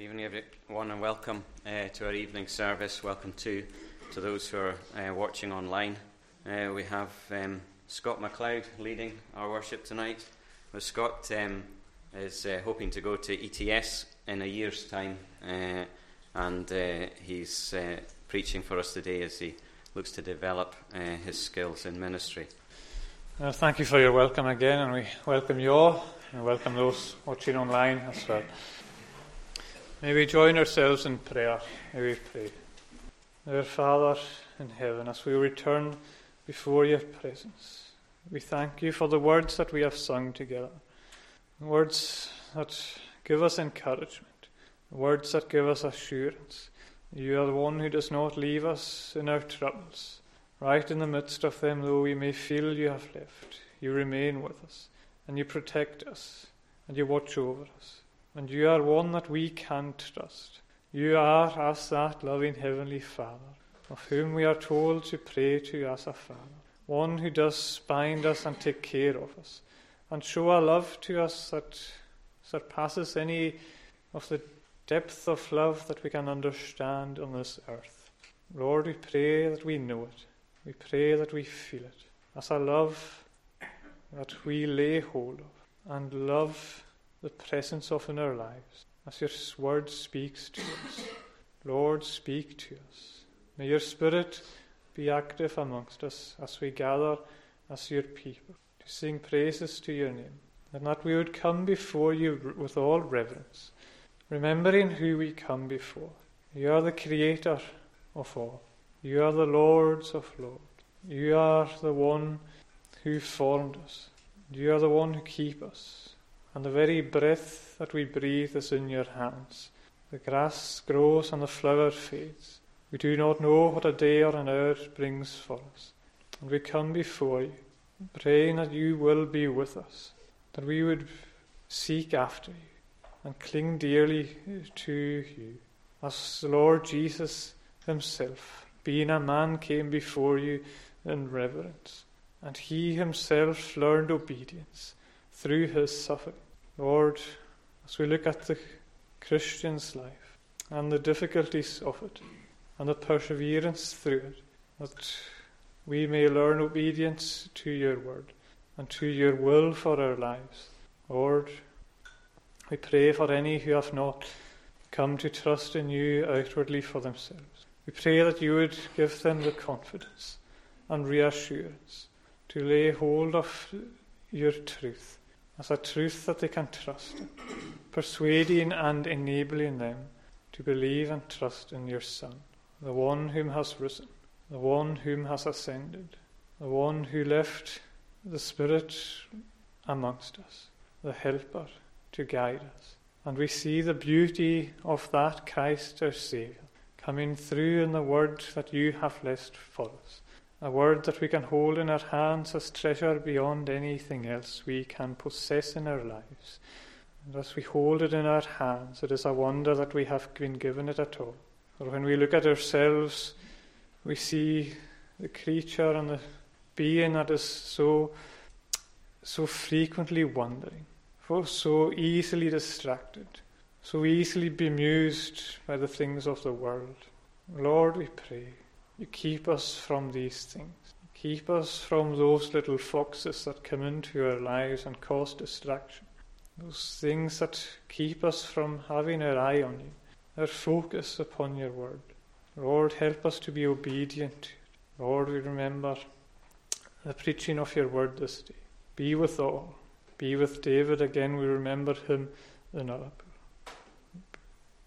Good evening, everyone, and welcome uh, to our evening service. Welcome to, to those who are uh, watching online. Uh, we have um, Scott Macleod leading our worship tonight. Well, Scott um, is uh, hoping to go to ETS in a year's time, uh, and uh, he's preaching for us today as he looks to develop his skills in ministry. Well, thank you for your welcome again, and we welcome you all, and welcome those watching online as well. May we join ourselves in prayer. May we pray. Our Father in heaven, as we return before your presence, we thank you for the words that we have sung together. Words that give us encouragement, words that give us assurance. You are the one who does not leave us in our troubles. Right in the midst of them, though we may feel you have left, you remain with us, and you protect us, and you watch over us and you are one that we can trust. You are as that loving Heavenly Father, of whom we are told to pray to as a Father, one who does bind us and take care of us, and show a love to us that surpasses any of the depth of love that we can understand on this earth. Lord, we pray that we know it. We pray that we feel it as a love that we lay hold of, and love the presence of in our lives as your word speaks to us. Lord, speak to us. May your spirit be active amongst us as we gather as your people to sing praises to your name, and that we would come before you with all reverence, remembering who we come before. You are the creator of all. You are the Lords of lords. You are the one who formed us. You are the one who keep us and the very breath that we breathe is in your hands. The grass grows and the flower fades. We do not know what a day or an hour brings for us. And we come before you, praying that you will be with us, that we would seek after you and cling dearly to you. As the Lord Jesus himself, being a man, came before you in reverence, and he himself learned obedience through his suffering. Lord, as we look at the Christian's life and the difficulties of it and the perseverance through it, that we may learn obedience to your word and to your will for our lives. Lord, we pray for any who have not come to trust in you outwardly for themselves. We pray that you would give them the confidence and reassurance to lay hold of your truth as a truth that they can trust persuading and enabling them to believe and trust in your Son, the one whom has risen, the one whom has ascended, the one who left the Spirit amongst us, the Helper to guide us. And we see the beauty of that Christ our Saviour coming through in the word that you have left for us a word that we can hold in our hands as treasure beyond anything else we can possess in our lives. And as we hold it in our hands, it is a wonder that we have been given it at all. For when we look at ourselves, we see the creature and the being that is so, so frequently wandering, for so easily distracted, so easily bemused by the things of the world. Lord, we pray you keep us from these things. You Keep us from those little foxes that come into our lives and cause distraction. Those things that keep us from having our eye on you, our focus upon your word. Lord, help us to be obedient. Lord, we remember the preaching of your word this day. Be with all. Be with David again. We remember him in our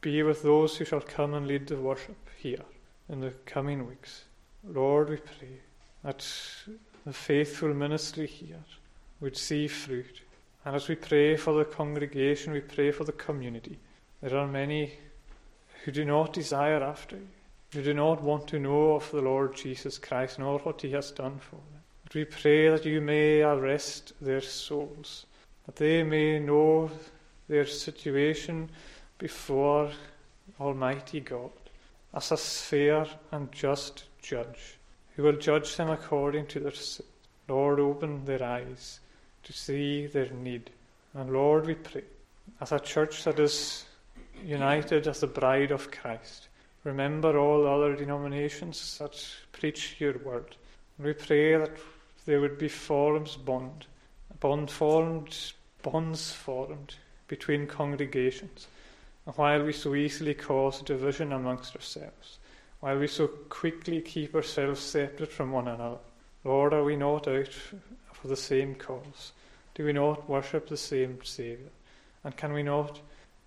Be with those who shall come and lead the worship here in the coming weeks. Lord, we pray that the faithful ministry here would see fruit. And as we pray for the congregation, we pray for the community. There are many who do not desire after you, who do not want to know of the Lord Jesus Christ nor what he has done for them. But we pray that you may arrest their souls, that they may know their situation before Almighty God as a fair and just judge, who will judge them according to their sin. Lord, open their eyes to see their need. And Lord, we pray, as a church that is united as the bride of Christ. Remember all other denominations that preach your word. We pray that there would be forms bond, bond formed, bonds formed between congregations. While we so easily cause division amongst ourselves, while we so quickly keep ourselves separate from one another, Lord, are we not out for the same cause? Do we not worship the same Saviour? And can we not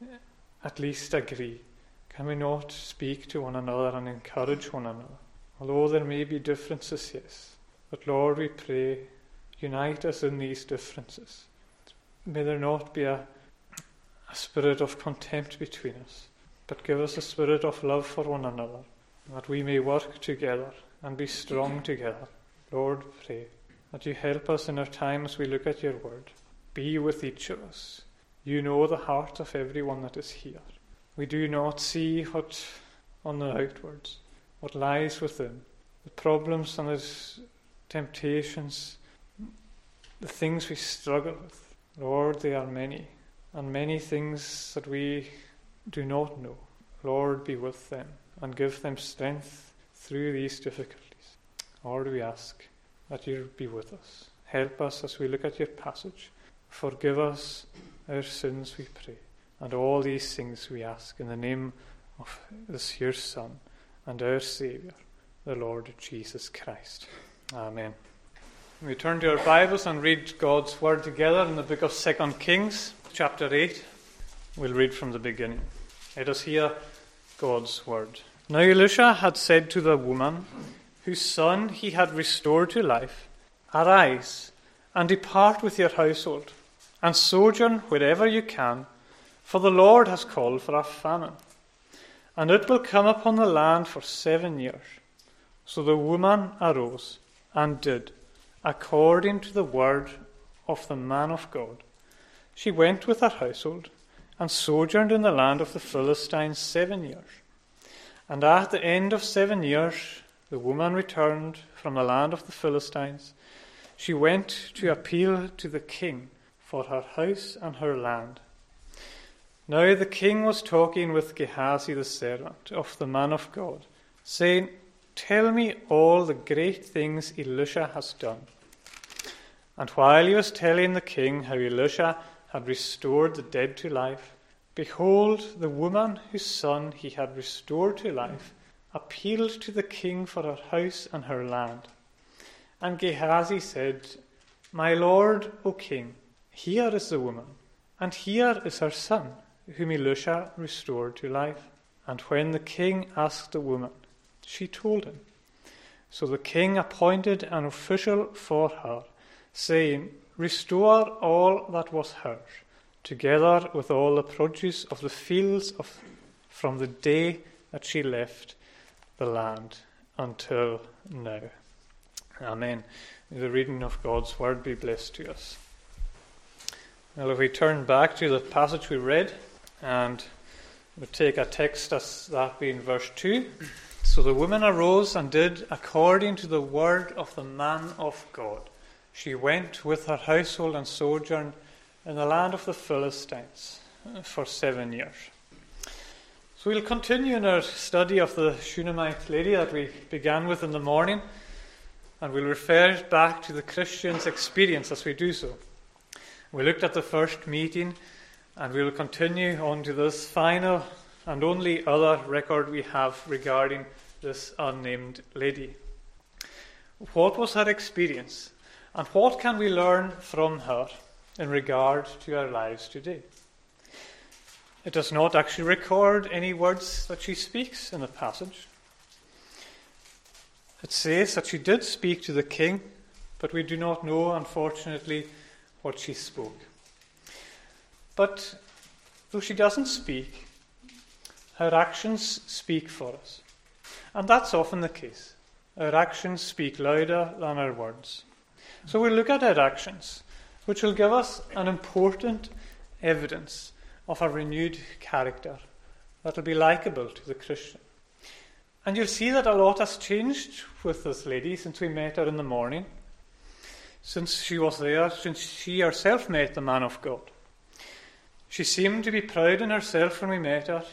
eh, at least agree? Can we not speak to one another and encourage one another? Although there may be differences, yes. But Lord, we pray, unite us in these differences. May there not be a, a spirit of contempt between us, but give us a spirit of love for one another, that we may work together and be strong together. Lord, pray that you help us in our time as we look at your word. Be with each of us. You know the heart of everyone that is here. We do not see what on the outwards, what lies within, the problems and the temptations, the things we struggle with. Lord, they are many, and many things that we do not know. Lord, be with them and give them strength through these difficulties. Lord, we ask that you be with us. Help us as we look at your passage. Forgive us our sins, we pray. And all these things we ask in the name of this your Son and our Saviour, the Lord Jesus Christ. Amen. We turn to our Bibles and read God's Word together in the book of Second Kings, chapter 8. We'll read from the beginning. Let us hear God's Word. Now Elisha had said to the woman, whose son he had restored to life, Arise and depart with your household and sojourn wherever you can, for the Lord has called for a famine, and it will come upon the land for seven years. So the woman arose and did according to the word of the man of God. She went with her household and sojourned in the land of the Philistines seven years. And at the end of seven years, the woman returned from the land of the Philistines. She went to appeal to the king for her house and her land. Now the king was talking with Gehazi the servant of the man of God, saying, Tell me all the great things Elisha has done. And while he was telling the king how Elisha had restored the dead to life, behold, the woman whose son he had restored to life appealed to the king for her house and her land. And Gehazi said, My lord, O king, here is the woman, and here is her son, whom Elisha restored to life. And when the king asked the woman, she told him. So the king appointed an official for her, saying, Restore all that was hers, together with all the produce of the fields of, from the day that she left the land until now. Amen. The reading of God's word be blessed to us. Well, if we turn back to the passage we read, and we take a text as that being verse 2. So the woman arose and did according to the word of the man of God. She went with her household and sojourned in the land of the Philistines for seven years. So we'll continue in our study of the Shunammite lady that we began with in the morning, and we'll refer back to the Christian's experience as we do so. We looked at the first meeting, and we will continue on to this final and only other record we have regarding this unnamed lady. What was her experience, and what can we learn from her in regard to our lives today? It does not actually record any words that she speaks in the passage. It says that she did speak to the king, but we do not know, unfortunately, what she spoke. But though she doesn't speak, her actions speak for us. And that's often the case. Our actions speak louder than our words. So we'll look at our actions, which will give us an important evidence of a renewed character that will be likable to the Christian. And you'll see that a lot has changed with this lady since we met her in the morning since she was there, since she herself met the man of God. She seemed to be proud in herself when we met her.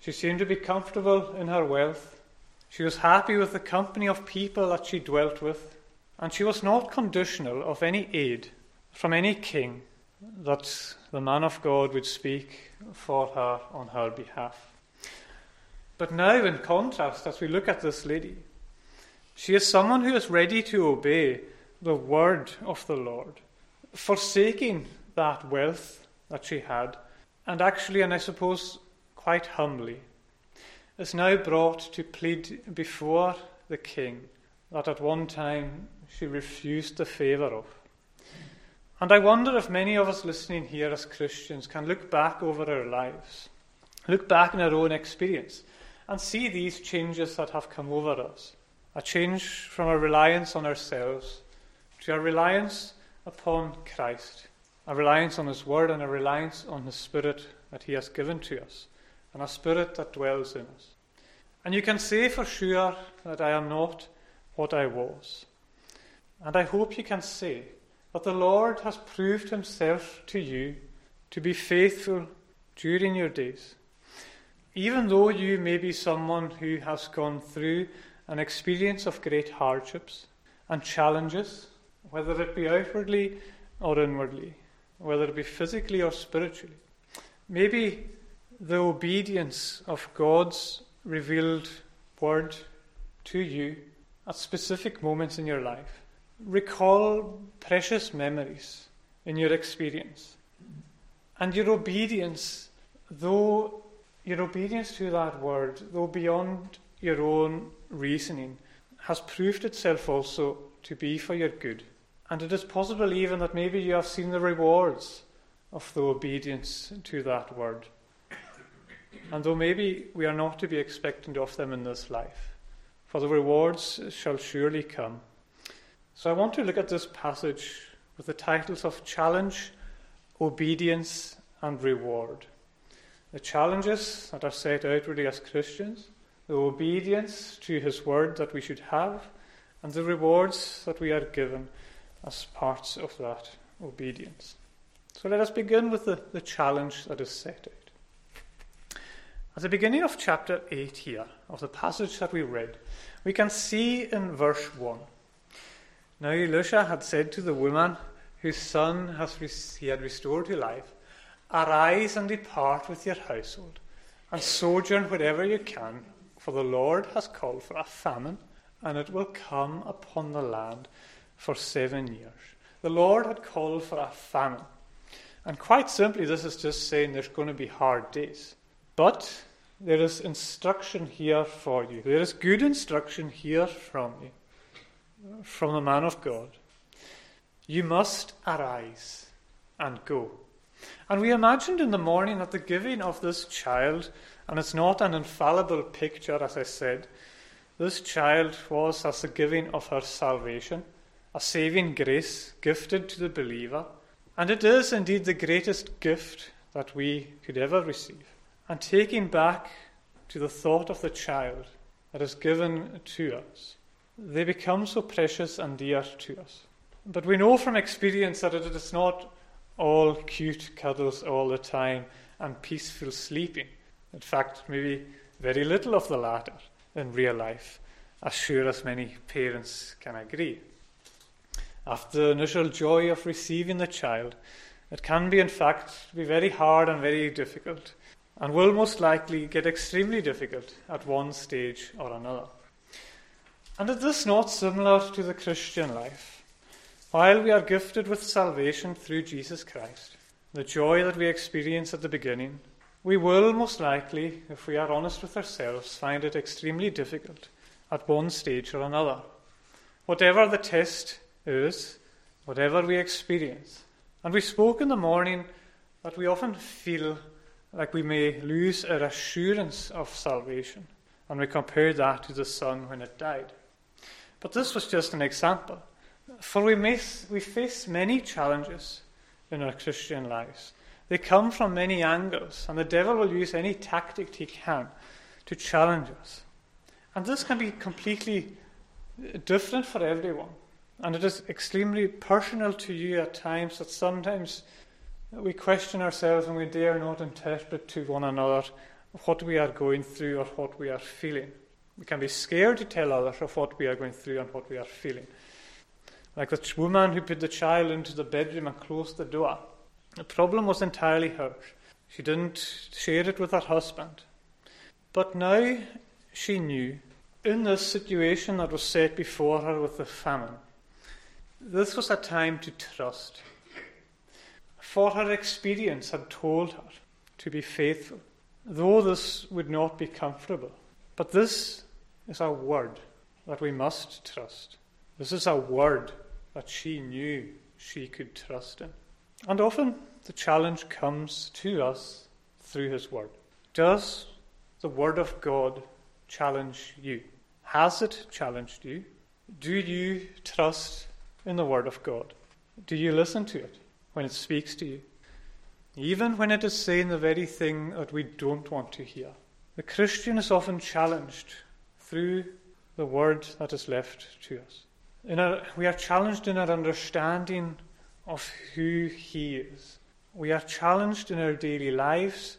She seemed to be comfortable in her wealth. She was happy with the company of people that she dwelt with, and she was not conditional of any aid from any king that the man of God would speak for her on her behalf. But now, in contrast, as we look at this lady, she is someone who is ready to obey the word of the Lord, forsaking that wealth that she had, and actually, and I suppose quite humbly, is now brought to plead before the king that at one time she refused the favour of. And I wonder if many of us listening here as Christians can look back over our lives, look back in our own experience, and see these changes that have come over us. A change from a reliance on ourselves to a reliance upon Christ, a reliance on His Word, and a reliance on His Spirit that He has given to us, and a Spirit that dwells in us. And you can say for sure that I am not what I was. And I hope you can say that the Lord has proved Himself to you to be faithful during your days. Even though you may be someone who has gone through an experience of great hardships and challenges, whether it be outwardly or inwardly, whether it be physically or spiritually, maybe the obedience of God's revealed word to you at specific moments in your life recall precious memories in your experience. And your obedience, though your obedience to that word, though beyond your own reasoning, has proved itself also to be for your good. And it is possible even that maybe you have seen the rewards of the obedience to that word. And though maybe we are not to be expectant of them in this life, for the rewards shall surely come. So I want to look at this passage with the titles of challenge, obedience, and reward. The challenges that are set out outwardly as Christians, the obedience to His word that we should have, and the rewards that we are given as parts of that obedience. So let us begin with the, the challenge that is set out. At the beginning of chapter 8 here, of the passage that we read, we can see in verse 1 now Elisha had said to the woman whose son he had restored to life, Arise and depart with your household, and sojourn wherever you can, for the Lord has called for a famine, and it will come upon the land for seven years. The Lord had called for a famine. And quite simply, this is just saying there's going to be hard days. But there is instruction here for you. There is good instruction here from you from the man of God. You must arise and go. And we imagined in the morning that the giving of this child, and it's not an infallible picture, as I said, this child was as the giving of her salvation, a saving grace gifted to the believer. And it is indeed the greatest gift that we could ever receive. And taking back to the thought of the child that is given to us, they become so precious and dear to us. But we know from experience that it is not all cute cuddles all the time and peaceful sleeping. In fact, maybe very little of the latter in real life, as sure as many parents can agree. After the initial joy of receiving the child, it can be, in fact, be very hard and very difficult, and will most likely get extremely difficult at one stage or another. And is this not similar to the Christian life? While we are gifted with salvation through Jesus Christ, the joy that we experience at the beginning, we will most likely, if we are honest with ourselves, find it extremely difficult at one stage or another. Whatever the test is, whatever we experience. And we spoke in the morning that we often feel like we may lose our assurance of salvation, and we compare that to the Son when it died. But this was just an example. For we, miss, we face many challenges in our Christian lives. They come from many angles, and the devil will use any tactic he can to challenge us. And this can be completely different for everyone. And it is extremely personal to you at times that sometimes We question ourselves and we dare not interpret to one another what we are going through or what we are feeling. We can be scared to tell others of what we are going through and what we are feeling. Like the woman who put the child into the bedroom and closed the door. The problem was entirely hers. She didn't share it with her husband. But now she knew, in this situation that was set before her with the famine, this was a time to trust. For her experience had told her to be faithful, though this would not be comfortable. But this is a word that we must trust. This is a word that she knew she could trust in. And often the challenge comes to us through His Word. Does the Word of God challenge you? Has it challenged you? Do you trust in the Word of God? Do you listen to it when it speaks to you? Even when it is saying the very thing that we don't want to hear. The Christian is often challenged through the Word that is left to us. Our, we are challenged in our understanding of who He is. We are challenged in our daily lives.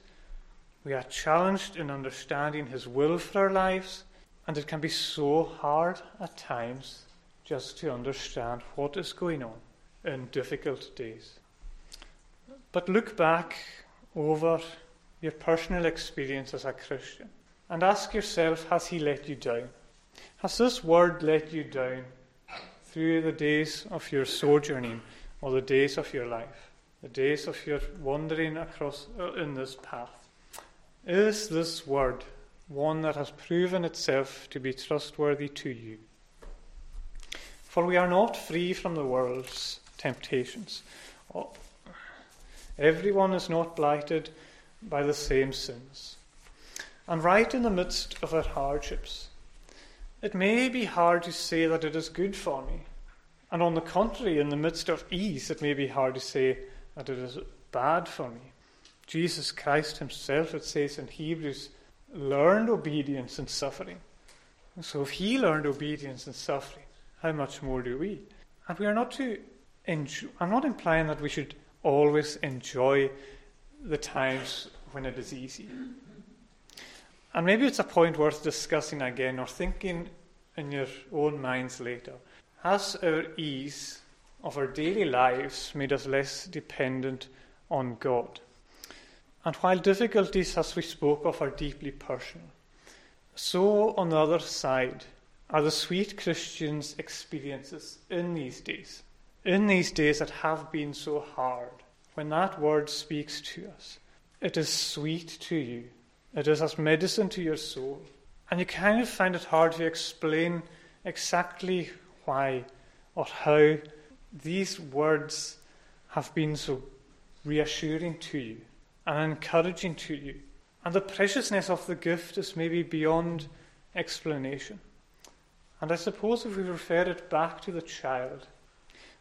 We are challenged in understanding His will for our lives. And it can be so hard at times just to understand what is going on in difficult days. But look back over your personal experience as a Christian and ask yourself Has He let you down? Has this word let you down through the days of your sojourning or the days of your life, the days of your wandering across uh, in this path. Is this word one that has proven itself to be trustworthy to you? For we are not free from the world's temptations. Everyone is not blighted by the same sins. And right in the midst of our hardships, it may be hard to say that it is good for me. And on the contrary, in the midst of ease, it may be hard to say that it is bad for me. Jesus Christ himself, it says in Hebrews, learned obedience in suffering. So if he learned obedience in suffering, how much more do we? And we are not to enjoy, I'm not implying that we should always enjoy the times when it is easy. And maybe it's a point worth discussing again or thinking in your own minds later. Has our ease of our daily lives made us less dependent on God? And while difficulties, as we spoke of, are deeply personal, so on the other side are the sweet Christian's experiences in these days, in these days that have been so hard. When that word speaks to us, it is sweet to you, it is as medicine to your soul. And you kind of find it hard to explain exactly why or how these words have been so reassuring to you and encouraging to you. And the preciousness of the gift is maybe beyond explanation. And I suppose if we refer it back to the child,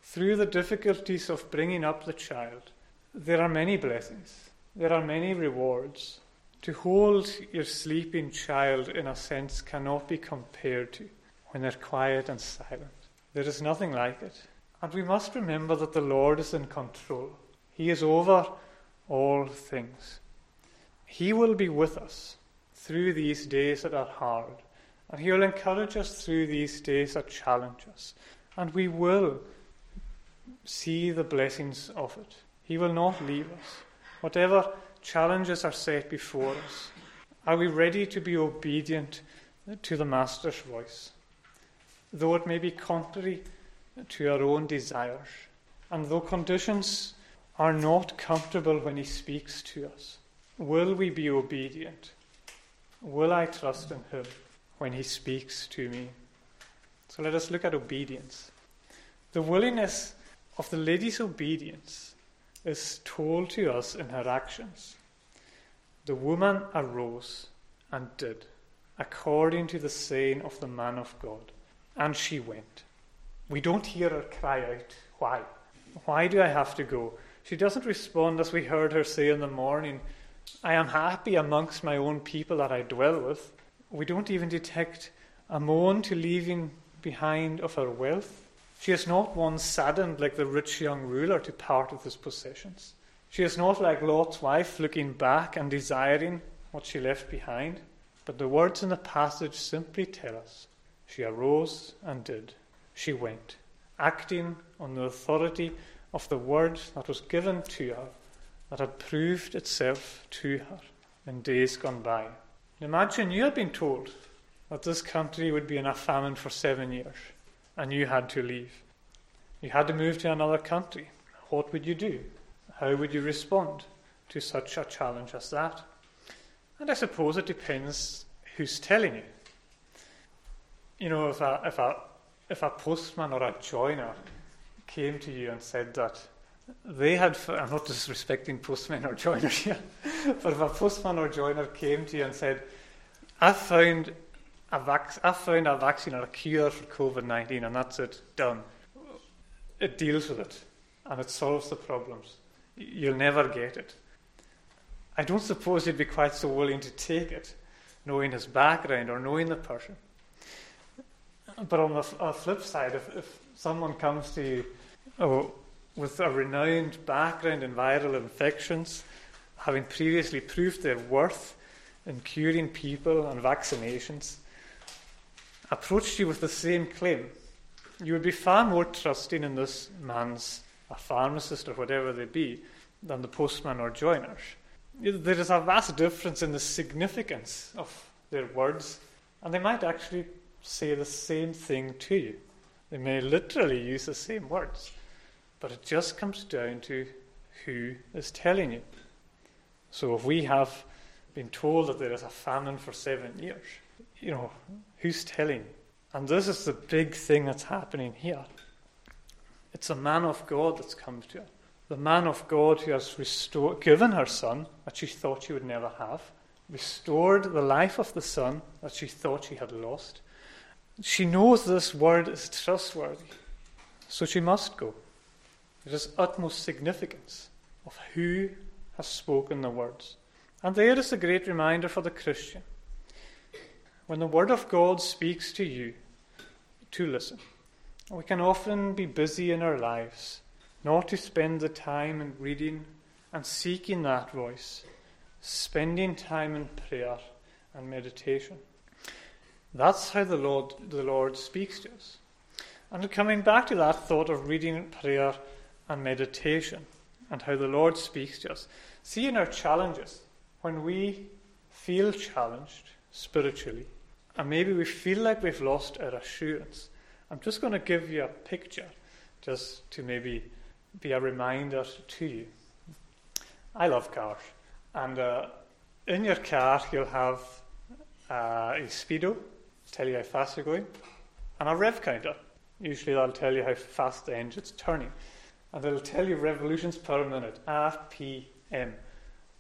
through the difficulties of bringing up the child, there are many blessings, there are many rewards. To hold your sleeping child, in a sense, cannot be compared to when they're quiet and silent. There is nothing like it. And we must remember that the Lord is in control. He is over all things. He will be with us through these days that are hard. And He will encourage us through these days that challenge us. And we will see the blessings of it. He will not leave us. Whatever challenges are set before us, are we ready to be obedient to the Master's voice? though it may be contrary to our own desires, and though conditions are not comfortable when He speaks to us, will we be obedient? Will I trust in Him when He speaks to me? So let us look at obedience. The willingness of the lady's obedience is told to us in her actions. The woman arose and did, according to the saying of the man of God. And she went. We don't hear her cry out, Why? Why do I have to go? She doesn't respond as we heard her say in the morning, I am happy amongst my own people that I dwell with. We don't even detect a moan to leaving behind of her wealth. She is not one saddened like the rich young ruler to part with his possessions. She is not like Lot's wife, looking back and desiring what she left behind, but the words in the passage simply tell us she arose and did. She went, acting on the authority of the word that was given to her, that had proved itself to her in days gone by. Imagine you had been told that this country would be in a famine for seven years, and you had to leave. You had to move to another country. What would you do? How would you respond to such a challenge as that? And I suppose it depends who's telling you. You know, if a, if a, if a postman or a joiner came to you and said that they had, I'm not disrespecting postmen or joiners here, but if a postman or joiner came to you and said, I found a, vac- I found a vaccine or a cure for COVID 19 and that's it, done. It deals with it and it solves the problems. You'll never get it. I don't suppose he'd be quite so willing to take it, knowing his background or knowing the person. But on the flip side, if, if someone comes to you oh, with a renowned background in viral infections, having previously proved their worth in curing people and vaccinations, approached you with the same claim, you would be far more trusting in this man's, a pharmacist or whatever they be, than the postman or joiners. There is a vast difference in the significance of their words, and they might actually say the same thing to you. They may literally use the same words, but it just comes down to who is telling you. So if we have been told that there is a famine for seven years, you know, who's telling? And this is the big thing that's happening here. It's a man of God that's come to her. The man of God who has restored, given her son that she thought she would never have, restored the life of the son that she thought she had lost. She knows this word is trustworthy, so she must go. It is utmost significance of who has spoken the words. And there is a great reminder for the Christian. When the Word of God speaks to you, to listen. We can often be busy in our lives, not to spend the time in reading and seeking that voice, spending time in prayer and meditation. That's how the Lord, the Lord speaks to us. And coming back to that thought of reading, prayer, and meditation, and how the Lord speaks to us, seeing our challenges, when we feel challenged spiritually, and maybe we feel like we've lost our assurance, I'm just going to give you a picture just to maybe be a reminder to you. I love cars, and uh, in your car you'll have uh, a speedo, tell you how fast you're going, and a rev counter. Usually that'll tell you how fast the engine's turning, and it'll tell you revolutions per minute (RPM)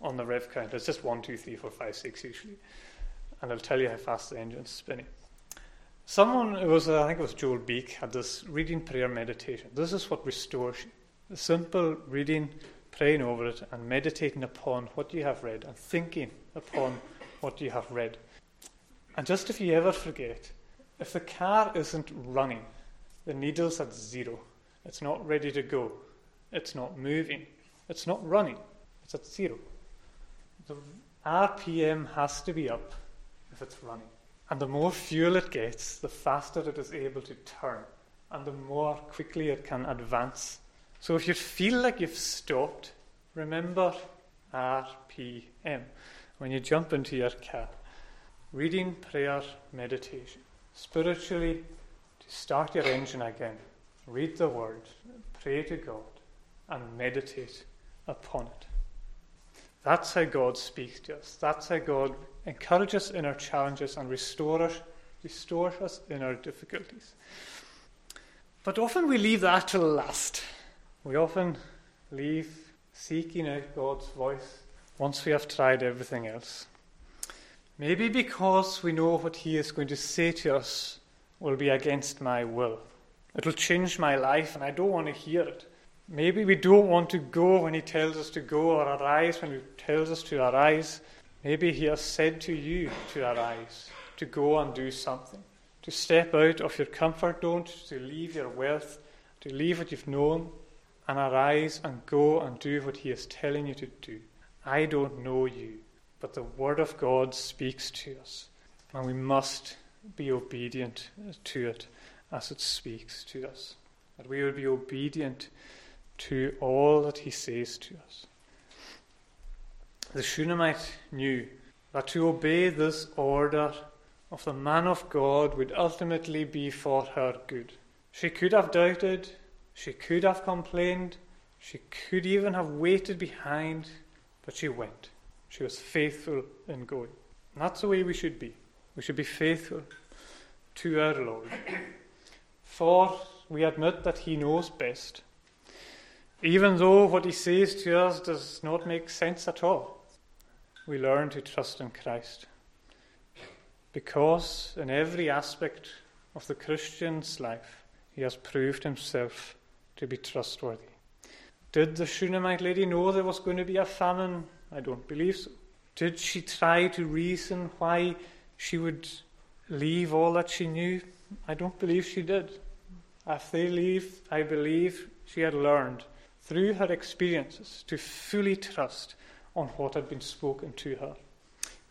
on the rev counter. It's just one, two, three, four, five, six usually, and it'll tell you how fast the engine's spinning. Someone, it was, I think it was Joel Beeke, had this reading prayer meditation. This is what restores you. The simple reading, praying over it, and meditating upon what you have read, and thinking upon what you have read. And just if you ever forget, if the car isn't running, the needle's at zero. It's not ready to go. It's not moving. It's not running. It's at zero. The RPM has to be up if it's running. And the more fuel it gets, the faster it is able to turn, and the more quickly it can advance. So if you feel like you've stopped, remember RPM when you jump into your car. Reading, prayer, meditation. Spiritually, to start your engine again, read the Word, pray to God, and meditate upon it. That's how God speaks to us. That's how God encourages us in our challenges, and restores us, restore us in our difficulties. But often we leave that till last. We often leave seeking out God's voice once we have tried everything else. Maybe because we know what He is going to say to us will be against my will. It will change my life, and I don't want to hear it. Maybe we don't want to go when He tells us to go, or arise when He tells us to arise. Maybe He has said to you to arise, to go and do something, to step out of your comfort zone, to leave your wealth, to leave what you've known, and arise and go and do what he is telling you to do. I don't know you, but the Word of God speaks to us, and we must be obedient to it as it speaks to us. That we will be obedient to all that he says to us. The Shunammite knew that to obey this order of the man of God would ultimately be for her good. She could have doubted, she could have complained, she could even have waited behind, but she went. She was faithful in going. And that's the way we should be. We should be faithful to our Lord. For we admit that He knows best, even though what He says to us does not make sense at all. We learn to trust in Christ. Because in every aspect of the Christian's life, he has proved himself to be trustworthy. Did the Shunammite lady know there was going to be a famine? I don't believe so. Did she try to reason why she would leave all that she knew? I don't believe she did. If they leave, I believe she had learned through her experiences to fully trust on what had been spoken to her.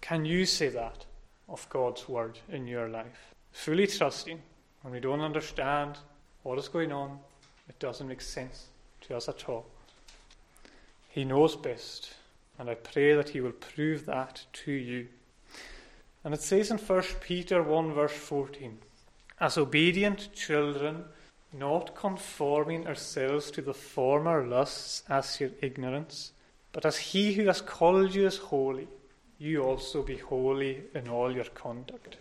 Can you say that of God's word in your life? Fully trusting when we don't understand what is going on, it doesn't make sense to us at all. He knows best, and I pray that He will prove that to you. And it says in 1 Peter 1, verse 14 As obedient children, not conforming ourselves to the former lusts as your ignorance, but as He who has called you is holy, you also be holy in all your conduct.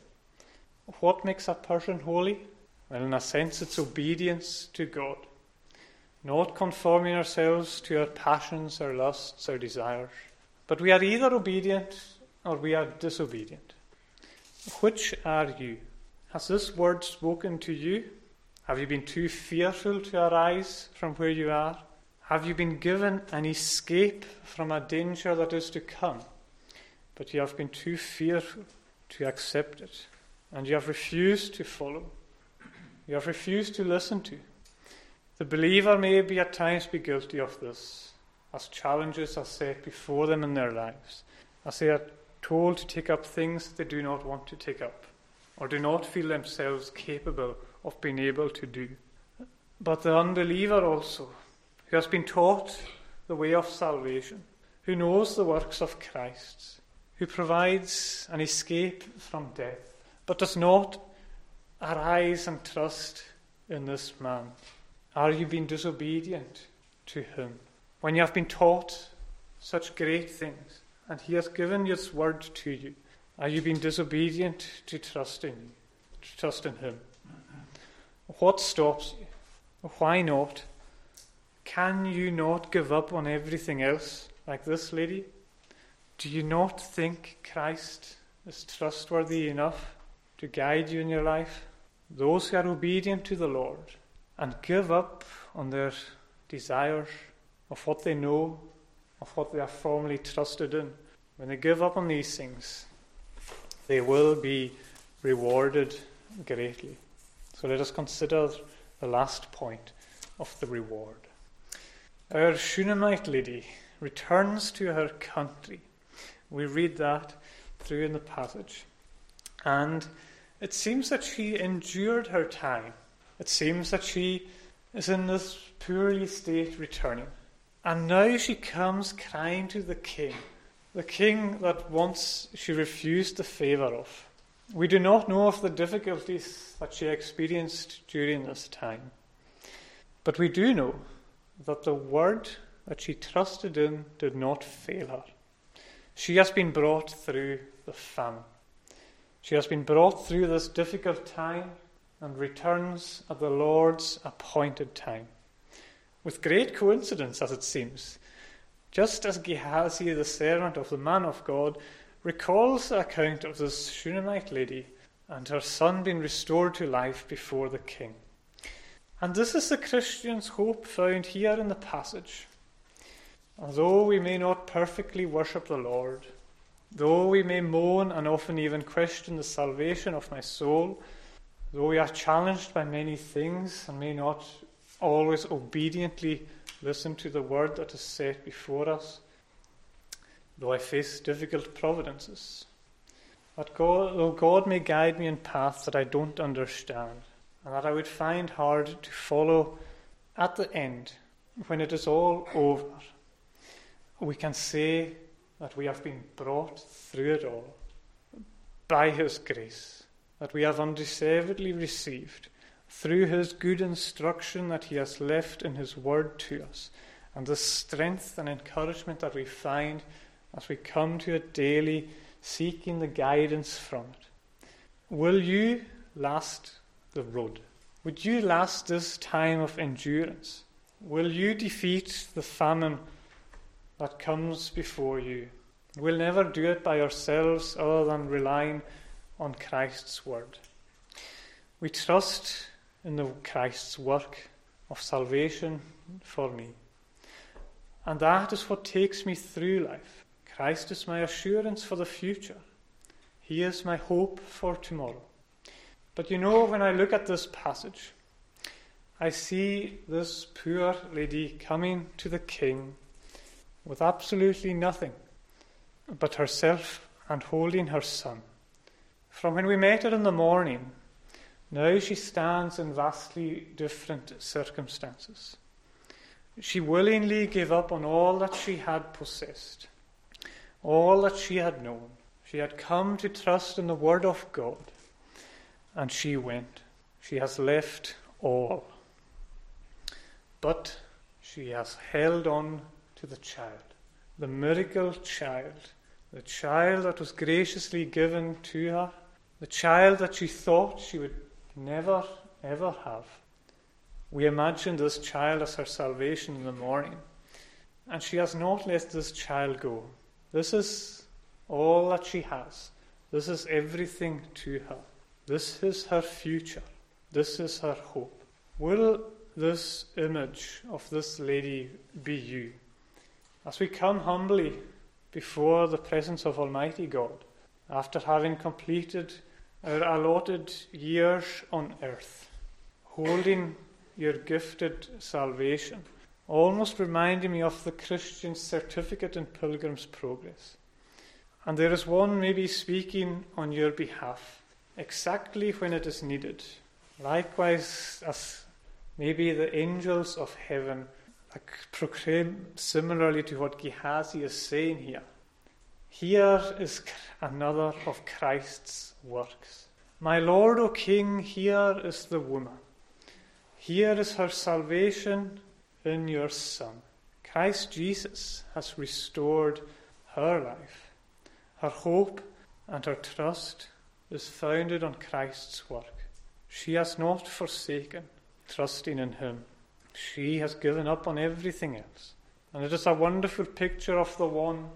What makes a person holy? Well, in a sense, it's obedience to God not conforming ourselves to our passions, our lusts, our desires. But we are either obedient or we are disobedient. Which are you? Has this word spoken to you? Have you been too fearful to arise from where you are? Have you been given an escape from a danger that is to come? But you have been too fearful to accept it, and you have refused to follow. You have refused to listen to. The believer may be at times be guilty of this, as challenges are set before them in their lives, as they are told to take up things they do not want to take up, or do not feel themselves capable of being able to do. But the unbeliever also, who has been taught the way of salvation, who knows the works of Christ, who provides an escape from death, but does not arise and trust in this man are you being disobedient to Him? When you have been taught such great things and He has given His word to you, are you being disobedient to trust in, to trust in Him? What stops you? Why not? Can you not give up on everything else like this lady? Do you not think Christ is trustworthy enough to guide you in your life? Those who are obedient to the Lord and give up on their desires of what they know, of what they are formerly trusted in, when they give up on these things, they will be rewarded greatly. So let us consider the last point of the reward. Our Shunammite lady returns to her country. We read that through in the passage. And it seems that she endured her time it seems that she is in this poorly state returning. And now she comes crying to the king, the king that once she refused the favour of. We do not know of the difficulties that she experienced during this time. But we do know that the word that she trusted in did not fail her. She has been brought through the famine. She has been brought through this difficult time and returns at the Lord's appointed time. With great coincidence, as it seems, just as Gehazi, the servant of the man of God, recalls the account of this Shunammite lady and her son being restored to life before the king. And this is the Christian's hope found here in the passage. Although we may not perfectly worship the Lord, though we may moan and often even question the salvation of my soul, Though we are challenged by many things and may not always obediently listen to the word that is set before us, though I face difficult providences. That God, though God may guide me in paths that I don't understand, and that I would find hard to follow at the end, when it is all over, we can say that we have been brought through it all by His grace, that we have undeservedly received through His good instruction that He has left in His Word to us, and the strength and encouragement that we find as we come to it daily, seeking the guidance from it. Will you last the road? Would you last this time of endurance? Will you defeat the famine that comes before you? We'll never do it by ourselves other than relying on Christ's word. We trust in the Christ's work of salvation for me. And that is what takes me through life. Christ is my assurance for the future. He is my hope for tomorrow. But you know, when I look at this passage, I see this poor lady coming to the king with absolutely nothing but herself and holding her son. From when we met her in the morning, now she stands in vastly different circumstances. She willingly gave up on all that she had possessed, all that she had known. She had come to trust in the Word of God, and she went. She has left all. But she has held on to the child, the miracle child, the child that was graciously given to her, the child that she thought she would never, ever have. We imagine this child as her salvation in the morning, and she has not let this child go. This is all that she has. This is everything to her. This is her future. This is her hope. Will this image of this lady be you. As we come humbly before the presence of Almighty God, after having completed our allotted years on earth, holding your gifted salvation, almost reminding me of the Christian certificate in Pilgrim's Progress. And there is one maybe speaking on your behalf, exactly when it is needed. Likewise, as Maybe the angels of heaven proclaim similarly to what Gehazi is saying here. Here is another of Christ's works. My Lord, O King, here is the woman. Here is her salvation in your Son. Christ Jesus has restored her life. Her hope and her trust is founded on Christ's work. She has not forsaken trusting in Him. She has given up on everything else. And it is a wonderful picture of the one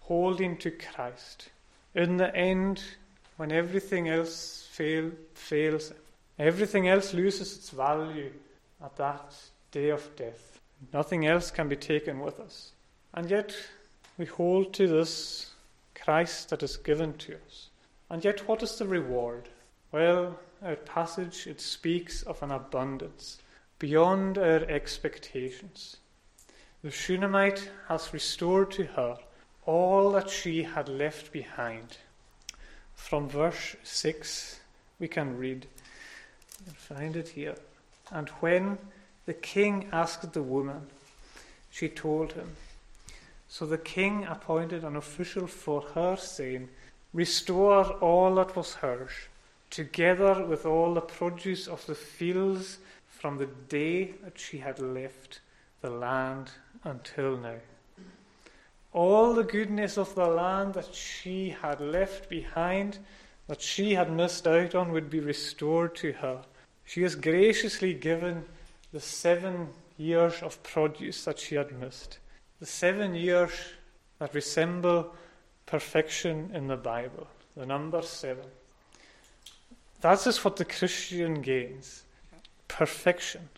holding to Christ. In the end, when everything else fail, fails, everything else loses its value at that day of death. Nothing else can be taken with us. And yet, we hold to this Christ that is given to us. And yet, what is the reward? Well, our passage, it speaks of an abundance beyond our expectations. The Shunammite has restored to her all that she had left behind. From verse 6, we can read, find it here. And when the king asked the woman, she told him. So the king appointed an official for her, saying, Restore all that was hers together with all the produce of the fields from the day that she had left the land until now. All the goodness of the land that she had left behind, that she had missed out on, would be restored to her. She is graciously given the seven years of produce that she had missed. The seven years that resemble perfection in the Bible, the number seven. That is what the Christian gains perfection,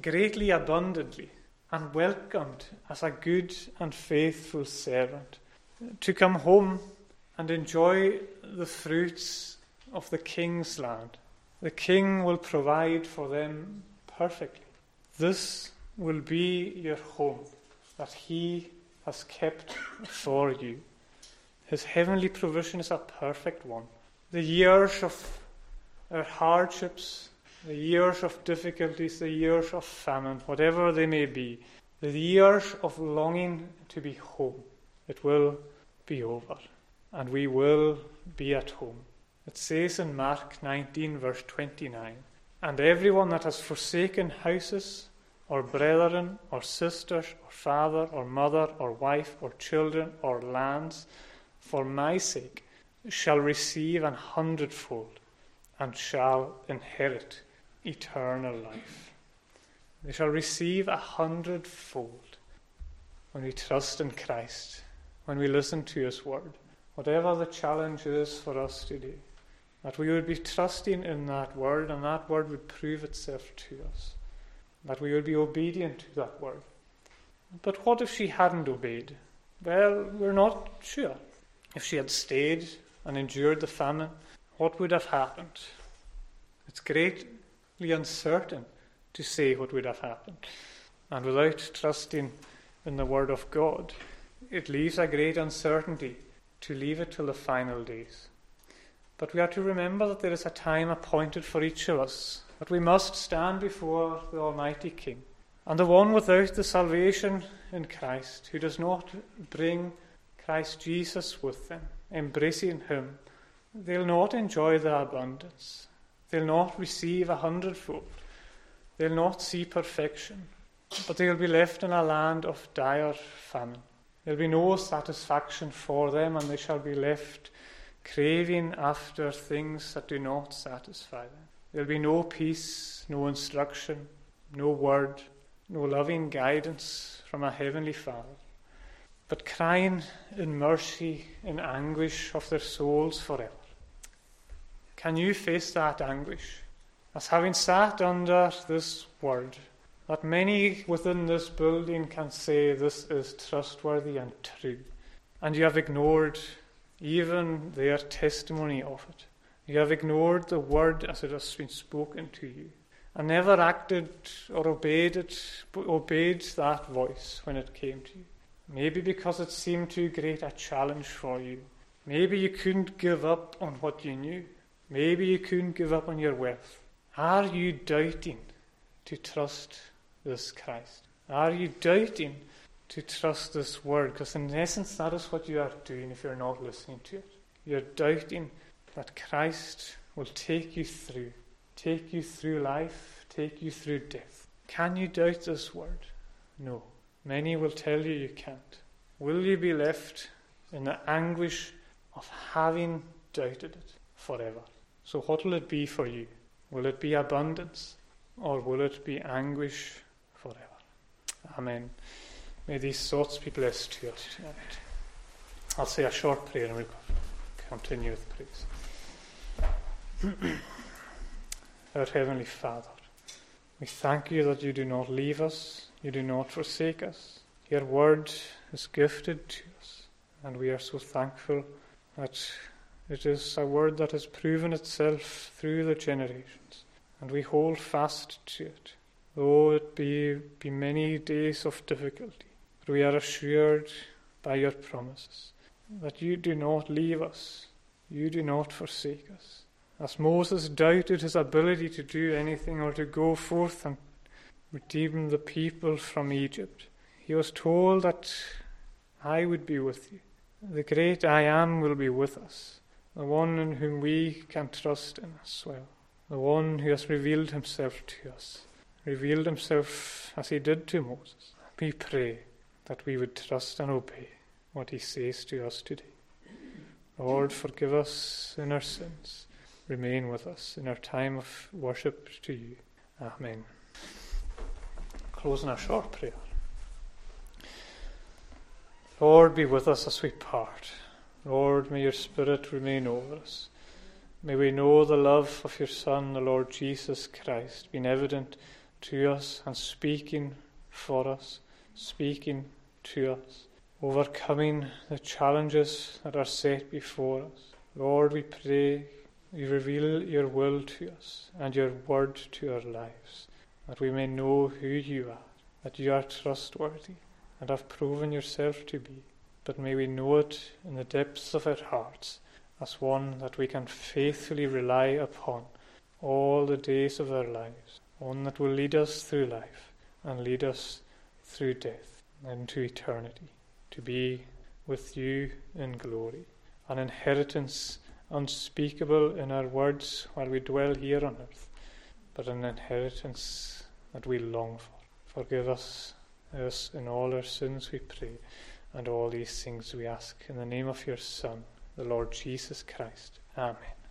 greatly abundantly, and welcomed as a good and faithful servant, to come home and enjoy the fruits of the king's land. The king will provide for them perfectly. This will be your home that He has kept for you. His heavenly provision is a perfect one. The years of our hardships, the years of difficulties, the years of famine, whatever they may be, the years of longing to be home, it will be over, and we will be at home. It says in Mark 19, verse 29 And everyone that has forsaken houses, or brethren, or sisters, or father, or mother, or wife, or children, or lands, for my sake, shall receive an hundredfold, and shall inherit eternal life. They shall receive a hundredfold when we trust in Christ, when we listen to His word, whatever the challenge is for us today. That we would be trusting in that word and that word would prove itself to us. That we would be obedient to that word. But what if she hadn't obeyed? Well, we're not sure. If she had stayed and endured the famine, what would have happened? It's greatly uncertain to say what would have happened. And without trusting in the Word of God, it leaves a great uncertainty to leave it till the final days. But we are to remember that there is a time appointed for each of us, that we must stand before the Almighty King. And the one without the salvation in Christ, who does not bring Christ Jesus with them, embracing Him, they'll not enjoy the abundance. They'll not receive a hundredfold. They'll not see perfection, but they'll be left in a land of dire famine. There'll be no satisfaction for them, and they shall be left craving after things that do not satisfy them. There'll be no peace, no instruction, no word, no loving guidance from a heavenly Father, but crying in mercy, in anguish of their souls forever. Can you face that anguish? As having sat under this word, that many within this building can say this is trustworthy and true, and you have ignored even their testimony of it. You have ignored the word as it has been spoken to you, and never acted or obeyed it, obeyed that voice when it came to you. Maybe because it seemed too great a challenge for you. Maybe you couldn't give up on what you knew. Maybe you couldn't give up on your wealth. Are you doubting to trust this Christ? Are you doubting to trust this word, because in essence, that is what you are doing if you're not listening to it. You're doubting that Christ will take you through, take you through life, take you through death. Can you doubt this word? No. Many will tell you you can't. Will you be left in the anguish of having doubted it forever? So, what will it be for you? Will it be abundance or will it be anguish forever? Amen. May these thoughts be blessed to us tonight. I'll say a short prayer and we'll continue with praise. Our Heavenly Father, we thank you that you do not leave us, you do not forsake us. Your word is gifted to us, and we are so thankful that it is a word that has proven itself through the generations, and we hold fast to it, though it be, be many days of difficulty but we are assured by your promises that you do not leave us, you do not forsake us. As Moses doubted his ability to do anything or to go forth and redeem the people from Egypt, he was told that I would be with you. The great I am will be with us, the one in whom we can trust in as well, the one who has revealed himself to us, revealed himself as he did to Moses. We pray that we would trust and obey what He says to us today. Lord, forgive us in our sins. Remain with us in our time of worship to you. Amen. Closing our short prayer. Lord, be with us as we part. Lord, may your Spirit remain over us. May we know the love of your Son, the Lord Jesus Christ, being evident to us and speaking for us speaking to us, overcoming the challenges that are set before us. Lord, we pray you reveal your will to us and your word to our lives, that we may know who you are, that you are trustworthy and have proven yourself to be, but may we know it in the depths of our hearts as one that we can faithfully rely upon all the days of our lives, one that will lead us through life and lead us through death into eternity, to be with you in glory, an inheritance unspeakable in our words while we dwell here on earth, but an inheritance that we long for. Forgive us, us in all our sins, we pray, and all these things we ask in the name of your Son, the Lord Jesus Christ. Amen.